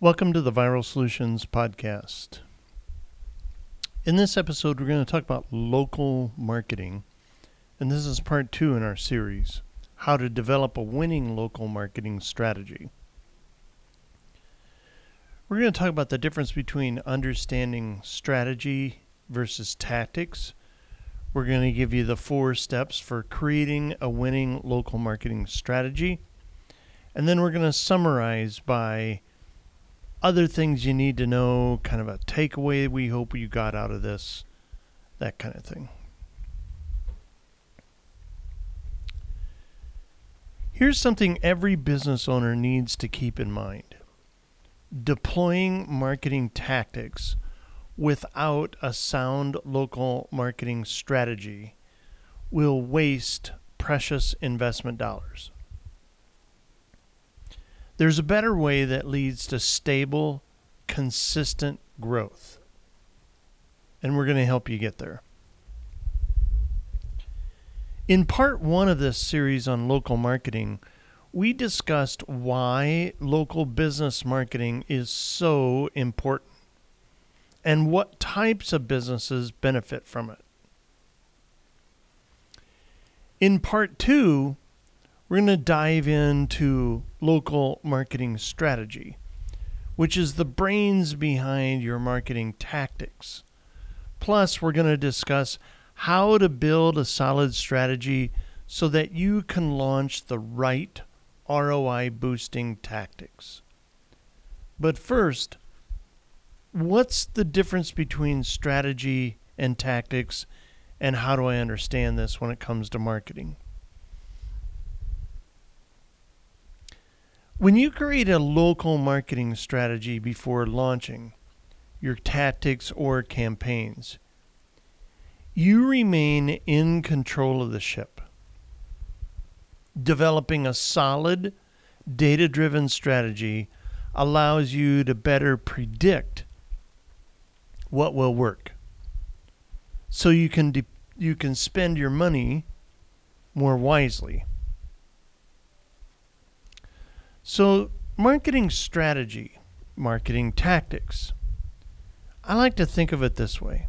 Welcome to the Viral Solutions Podcast. In this episode, we're going to talk about local marketing, and this is part two in our series How to Develop a Winning Local Marketing Strategy. We're going to talk about the difference between understanding strategy versus tactics. We're going to give you the four steps for creating a winning local marketing strategy. And then we're going to summarize by other things you need to know, kind of a takeaway we hope you got out of this, that kind of thing. Here's something every business owner needs to keep in mind deploying marketing tactics without a sound local marketing strategy will waste precious investment dollars. There's a better way that leads to stable, consistent growth. And we're going to help you get there. In part one of this series on local marketing, we discussed why local business marketing is so important and what types of businesses benefit from it. In part two, we're going to dive into local marketing strategy, which is the brains behind your marketing tactics. Plus, we're going to discuss how to build a solid strategy so that you can launch the right ROI boosting tactics. But first, what's the difference between strategy and tactics, and how do I understand this when it comes to marketing? When you create a local marketing strategy before launching your tactics or campaigns, you remain in control of the ship. Developing a solid, data driven strategy allows you to better predict what will work. So you can de- you can spend your money more wisely. So, marketing strategy, marketing tactics. I like to think of it this way.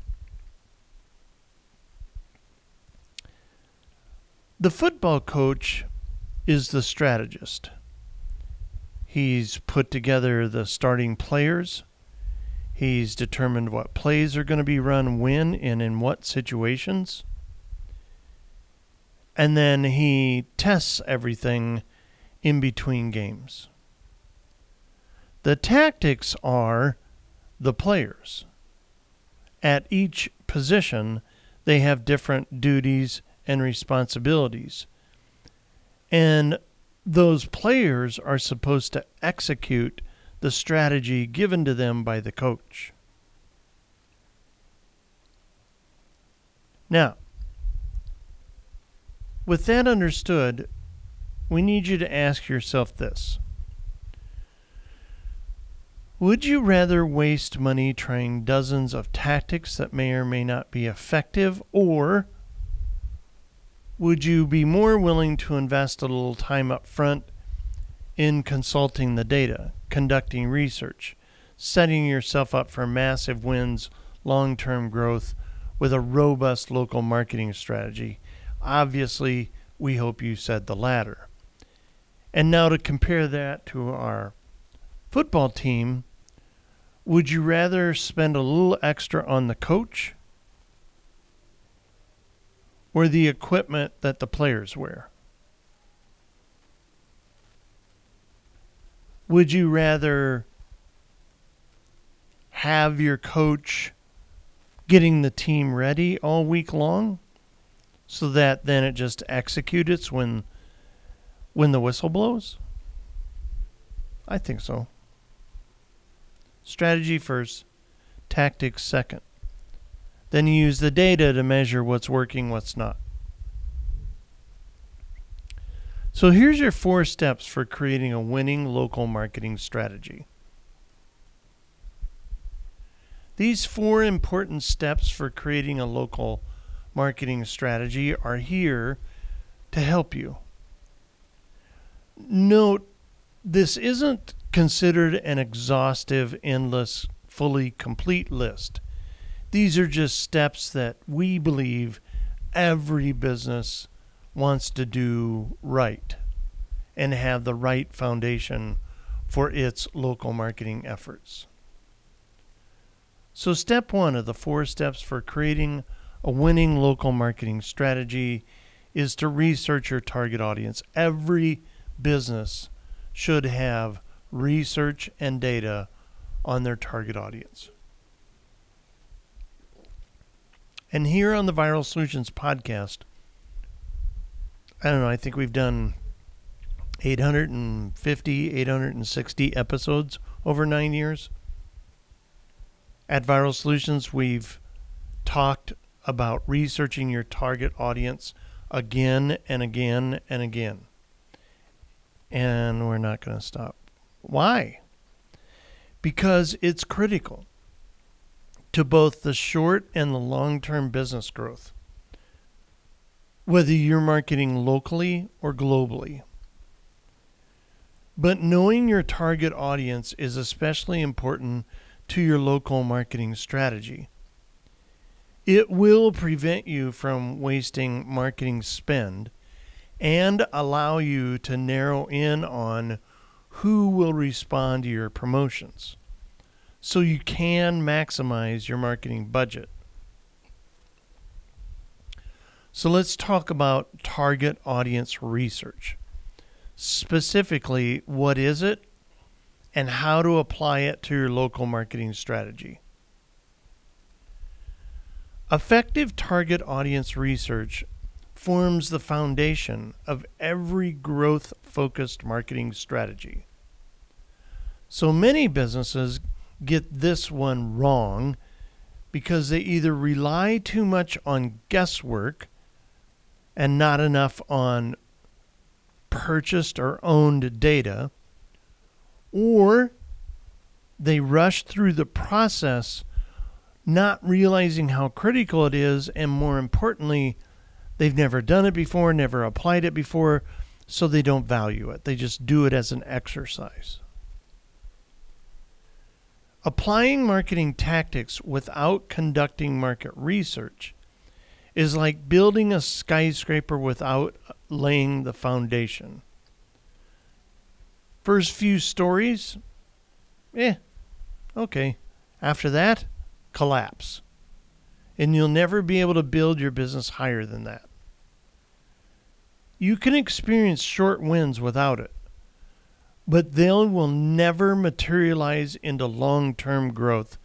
The football coach is the strategist. He's put together the starting players. He's determined what plays are going to be run when and in what situations. And then he tests everything in between games. The tactics are the players. At each position, they have different duties and responsibilities. And those players are supposed to execute the strategy given to them by the coach. Now, with that understood, we need you to ask yourself this Would you rather waste money trying dozens of tactics that may or may not be effective, or would you be more willing to invest a little time up front in consulting the data, conducting research, setting yourself up for massive wins, long term growth with a robust local marketing strategy? Obviously, we hope you said the latter. And now to compare that to our football team, would you rather spend a little extra on the coach or the equipment that the players wear? Would you rather have your coach getting the team ready all week long so that then it just executes when when the whistle blows? I think so. Strategy first, tactics second. Then you use the data to measure what's working, what's not. So here's your four steps for creating a winning local marketing strategy. These four important steps for creating a local marketing strategy are here to help you note this isn't considered an exhaustive, endless, fully complete list. These are just steps that we believe every business wants to do right and have the right foundation for its local marketing efforts. So, step one of the four steps for creating a winning local marketing strategy is to research your target audience. Every business should have research and data on their target audience. And here on the Viral Solutions podcast, I don't know, I think we've done 850, 860 episodes over nine years. At Viral Solutions, we've talked about researching your target audience again and again and again. And we're not going to stop. Why? Because it's critical to both the short and the long term business growth, whether you're marketing locally or globally. But knowing your target audience is especially important to your local marketing strategy. It will prevent you from wasting marketing spend and allow you to narrow in on who will respond to your promotions so you can maximize your marketing budget. So let's talk about target audience research. Specifically, what is it and how to apply it to your local marketing strategy. Effective target audience research forms the foundation of every growth focused marketing strategy. So many businesses get this one wrong because they either rely too much on guesswork and not enough on purchased or owned data, or they rush through the process not realizing how critical it is, and more importantly, they've never done it before, never applied it before, so they don't value it. They just do it as an exercise. Applying marketing tactics without conducting market research is like building a skyscraper without laying the foundation. First few stories, eh, okay. After that, collapse. And you'll never be able to build your business higher than that. You can experience short wins without it but they will never materialize into long term growth.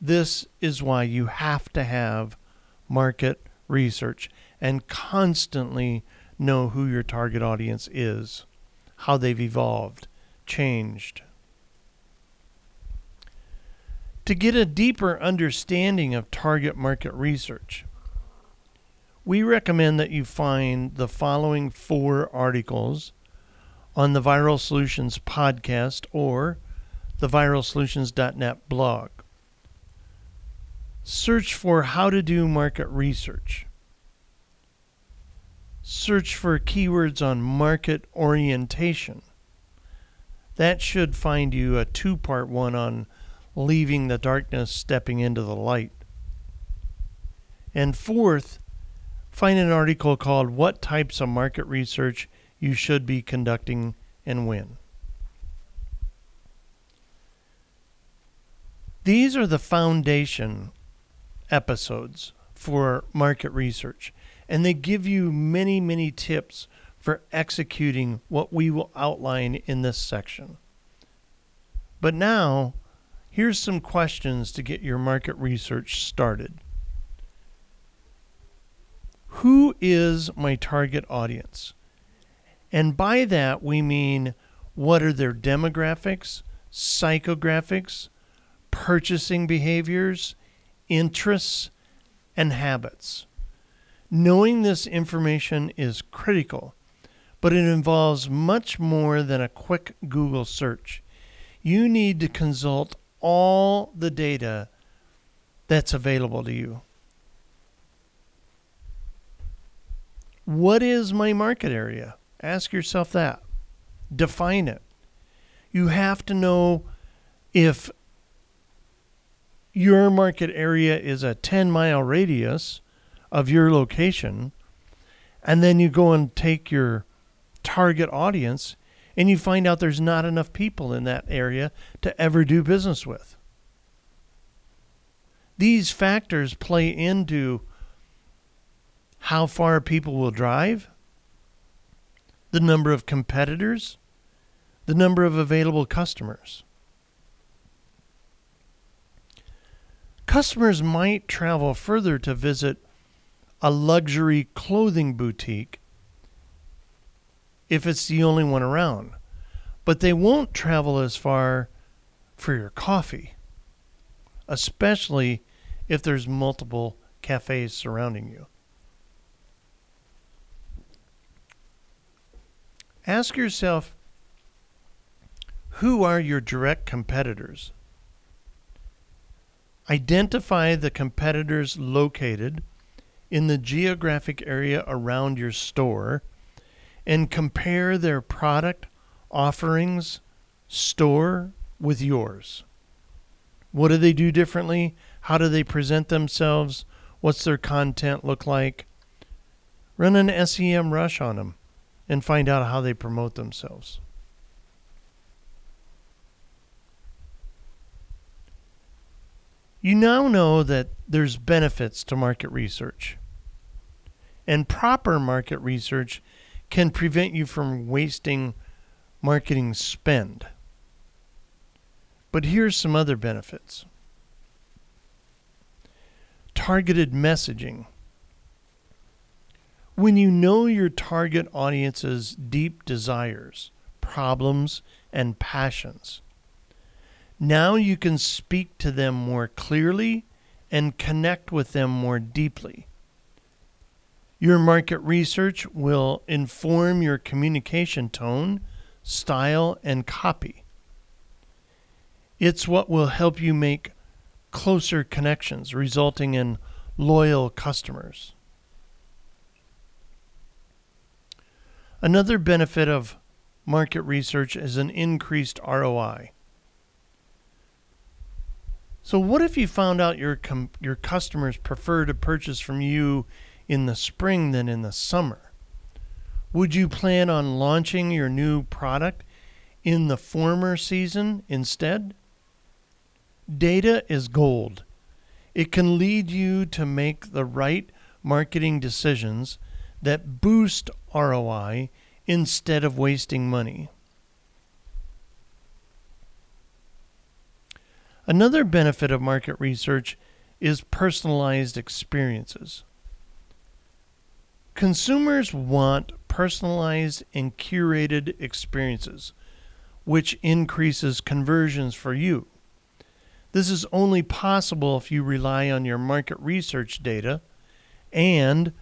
This is why you have to have market research and constantly know who your target audience is, how they've evolved, changed. To get a deeper understanding of target market research, we recommend that you find the following four articles on the Viral Solutions podcast or the viralsolutions.net blog. Search for how to do market research. Search for keywords on market orientation. That should find you a two part one on leaving the darkness, stepping into the light. And fourth, find an article called What Types of Market Research you should be conducting and when. These are the foundation episodes for market research, and they give you many, many tips for executing what we will outline in this section. But now, here's some questions to get your market research started. Who is my target audience? And by that, we mean what are their demographics, psychographics, purchasing behaviors, interests, and habits. Knowing this information is critical, but it involves much more than a quick Google search. You need to consult all the data that's available to you. What is my market area? Ask yourself that. Define it. You have to know if your market area is a 10 mile radius of your location, and then you go and take your target audience and you find out there's not enough people in that area to ever do business with. These factors play into how far people will drive, the number of competitors, the number of available customers. Customers might travel further to visit a luxury clothing boutique if it's the only one around, but they won't travel as far for your coffee, especially if there's multiple cafes surrounding you. Ask yourself who are your direct competitors? Identify the competitors located in the geographic area around your store and compare their product offerings store with yours. What do they do differently? How do they present themselves? What's their content look like? Run an SEMrush on them and find out how they promote themselves. You now know that there's benefits to market research. And proper market research can prevent you from wasting marketing spend. But here's some other benefits targeted messaging. When you know your target audience's deep desires, problems, and passions, now you can speak to them more clearly and connect with them more deeply. Your market research will inform your communication tone, style, and copy. It's what will help you make closer connections, resulting in loyal customers. Another benefit of market research is an increased ROI. So, what if you found out your com- your customers prefer to purchase from you in the spring than in the summer? Would you plan on launching your new product in the former season instead? Data is gold. It can lead you to make the right marketing decisions that boost ROI instead of wasting money. Another benefit of market research is personalized experiences. Consumers want personalized and curated experiences, which increases conversions for you. This is only possible if you rely on your market research data and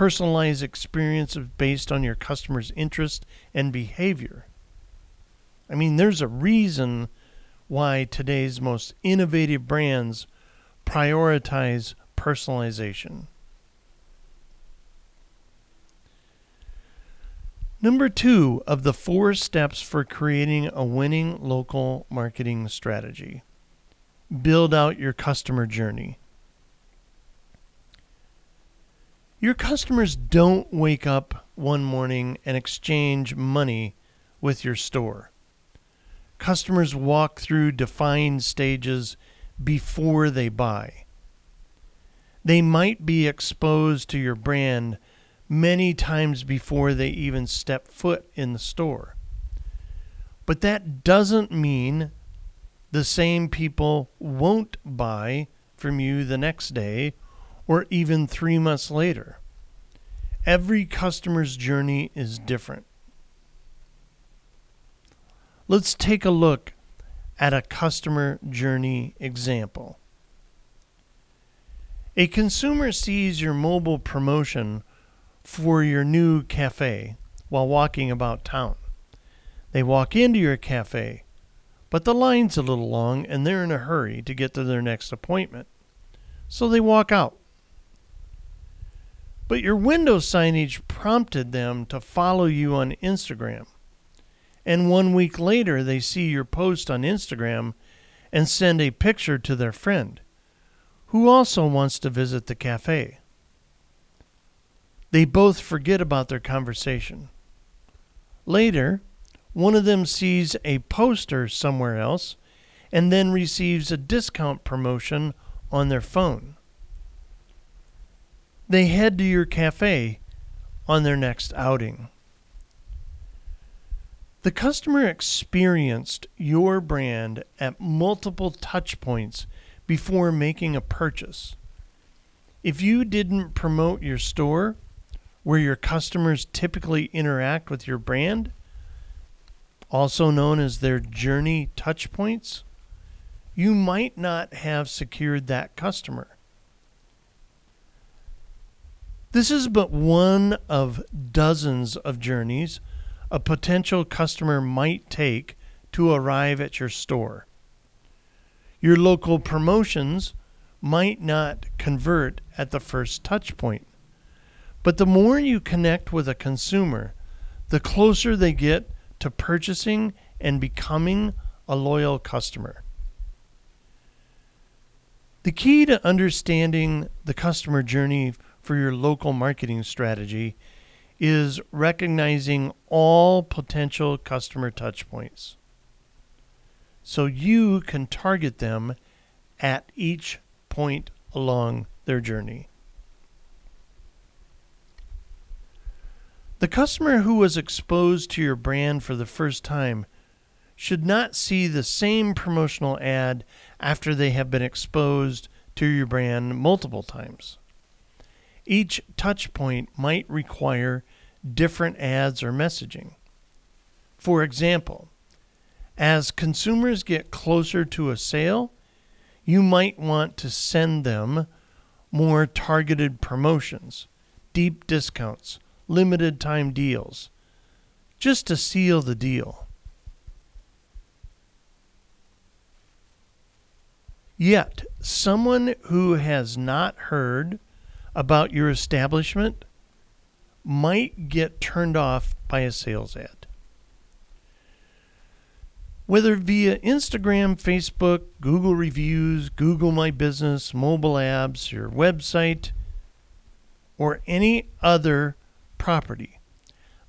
personalized experiences based on your customers' interest and behavior. I mean, there's a reason why today's most innovative brands prioritize personalization. Number two of the four steps for creating a winning local marketing strategy build out your customer journey. Your customers don't wake up one morning and exchange money with your store. Customers walk through defined stages before they buy. They might be exposed to your brand many times before they even step foot in the store. But that doesn't mean the same people won't buy from you the next day or even three months later. Every customer's journey is different. Let's take a look at a customer journey example. A consumer sees your mobile promotion for your new cafe while walking about town. They walk into your cafe, but the line's a little long and they're in a hurry to get to their next appointment. So they walk out. But your window signage prompted them to follow you on Instagram. and one week later they see your post on Instagram and send a picture to their friend who also wants to visit the cafe. They both forget about their conversation. Later, one of them sees a poster somewhere else and then receives a discount promotion on their phone. They head to your cafe on their next outing. The customer experienced your brand at multiple touch points before making a purchase. If you didn't promote your store where your customers typically interact with your brand, also known as their journey touch points, you might not have secured that customer. This is but one of dozens of journeys a potential customer might take to arrive at your store. Your local promotions might not convert at the first touch point. But the more you connect with a consumer, the closer they get to purchasing and becoming a loyal customer. The key to understanding the customer journey for your local marketing strategy is recognizing all potential customer touchpoints so you can target them at each point along their journey. The customer who was exposed to your brand for the first time should not see the same promotional ad after they have been exposed to your brand multiple times. Each touch point might require different ads or messaging. For example, as consumers get closer to a sale, you might want to send them more targeted promotions, deep discounts, limited time deals, just to seal the deal. Yet, someone who has not heard about your establishment might get turned off by a sales ad. Whether via Instagram, Facebook, Google reviews, Google My Business, mobile apps, your website, or any other property,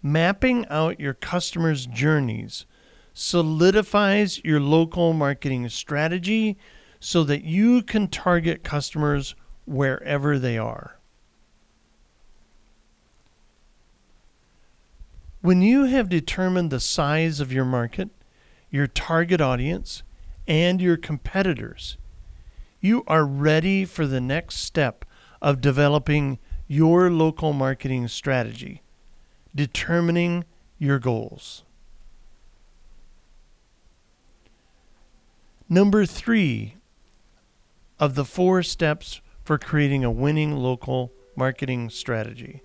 mapping out your customers' journeys solidifies your local marketing strategy so that you can target customers wherever they are. When you have determined the size of your market, your target audience, and your competitors, you are ready for the next step of developing your local marketing strategy, determining your goals. Number three of the four steps for creating a winning local marketing strategy.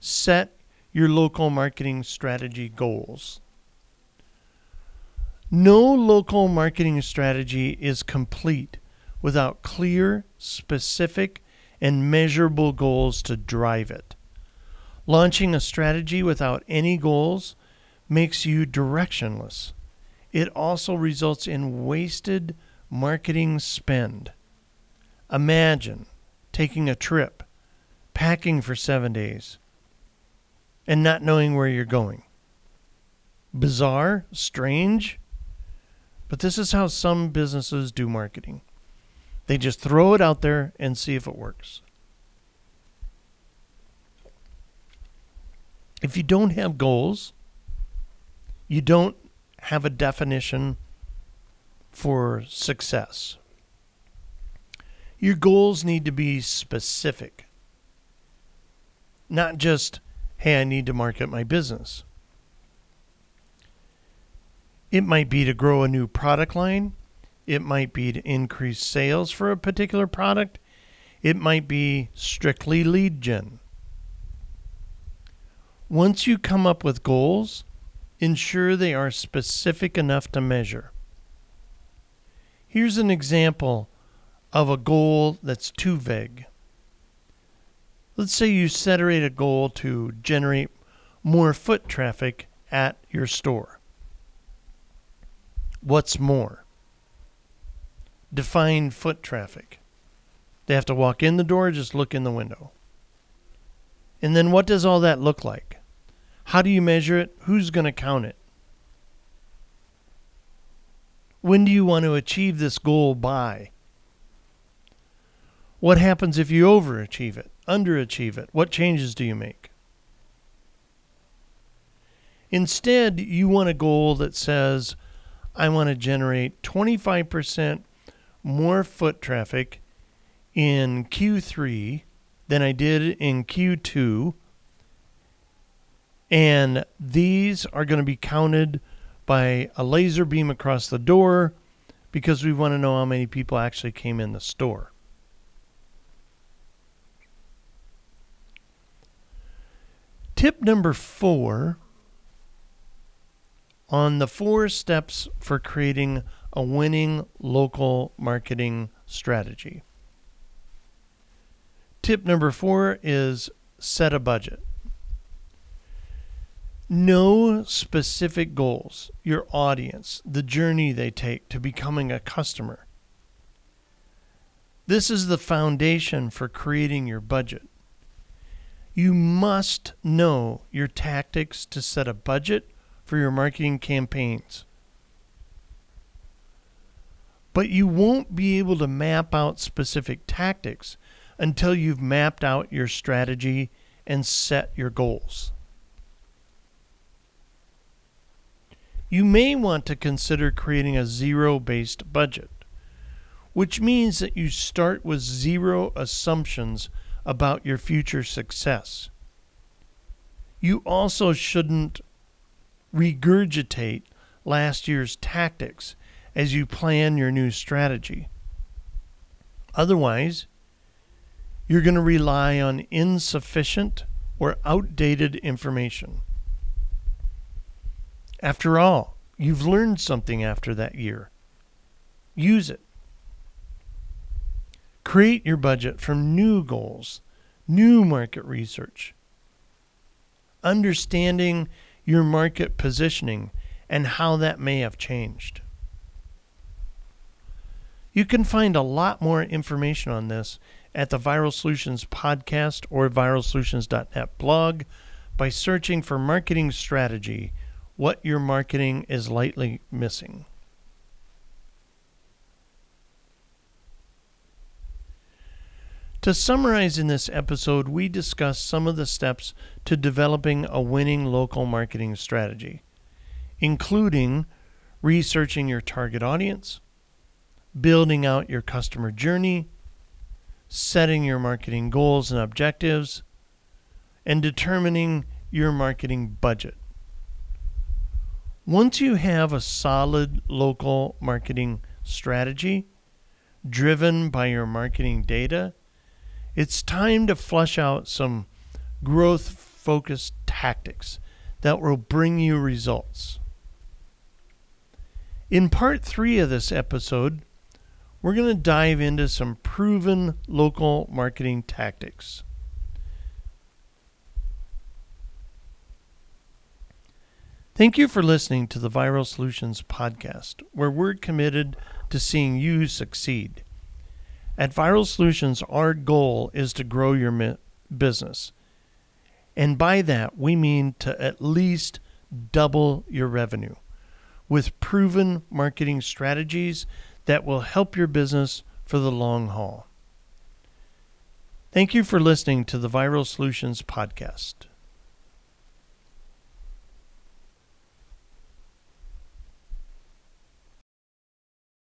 set your local marketing strategy goals. No local marketing strategy is complete without clear, specific, and measurable goals to drive it. Launching a strategy without any goals makes you directionless. It also results in wasted marketing spend. Imagine taking a trip, packing for seven days, and not knowing where you're going. Bizarre, strange, but this is how some businesses do marketing. They just throw it out there and see if it works. If you don't have goals, you don't have a definition for success. Your goals need to be specific, not just hey, I need to market my business. It might be to grow a new product line. It might be to increase sales for a particular product. It might be strictly lead gen. Once you come up with goals, ensure they are specific enough to measure. Here's an example of a goal that's too vague. Let's say you set a goal to generate more foot traffic at your store. What's more? Define foot traffic. They have to walk in the door, just look in the window. And then what does all that look like? How do you measure it? Who's going to count it? When do you want to achieve this goal by? What happens if you overachieve it, underachieve it? What changes do you make? Instead, you want a goal that says, I want to generate 25% more foot traffic in Q3 than I did in Q2. And these are going to be counted by a laser beam across the door because we want to know how many people actually came in the store. Tip number four on the four steps for creating a winning local marketing strategy. Tip number four is set a budget. Know specific goals, your audience, the journey they take to becoming a customer. This is the foundation for creating your budget. You must know your tactics to set a budget for your marketing campaigns. But you won't be able to map out specific tactics until you've mapped out your strategy and set your goals. You may want to consider creating a zero based budget, which means that you start with zero assumptions about your future success. You also shouldn't regurgitate last year's tactics as you plan your new strategy. Otherwise, you're going to rely on insufficient or outdated information. After all, you've learned something after that year. Use it. Create your budget from new goals, new market research, understanding your market positioning and how that may have changed. You can find a lot more information on this at the Viral Solutions podcast or viralsolutions.net blog by searching for marketing strategy, what your marketing is lightly missing. To summarize in this episode, we discuss some of the steps to developing a winning local marketing strategy, including researching your target audience, building out your customer journey, setting your marketing goals and objectives, and determining your marketing budget. Once you have a solid local marketing strategy driven by your marketing data, it's time to flush out some growth focused tactics that will bring you results. In part three of this episode, we're going to dive into some proven local marketing tactics. Thank you for listening to the Viral Solutions podcast, where we're committed to seeing you succeed. At Viral Solutions, our goal is to grow your business. And by that, we mean to at least double your revenue with proven marketing strategies that will help your business for the long haul. Thank you for listening to the Viral Solutions Podcast.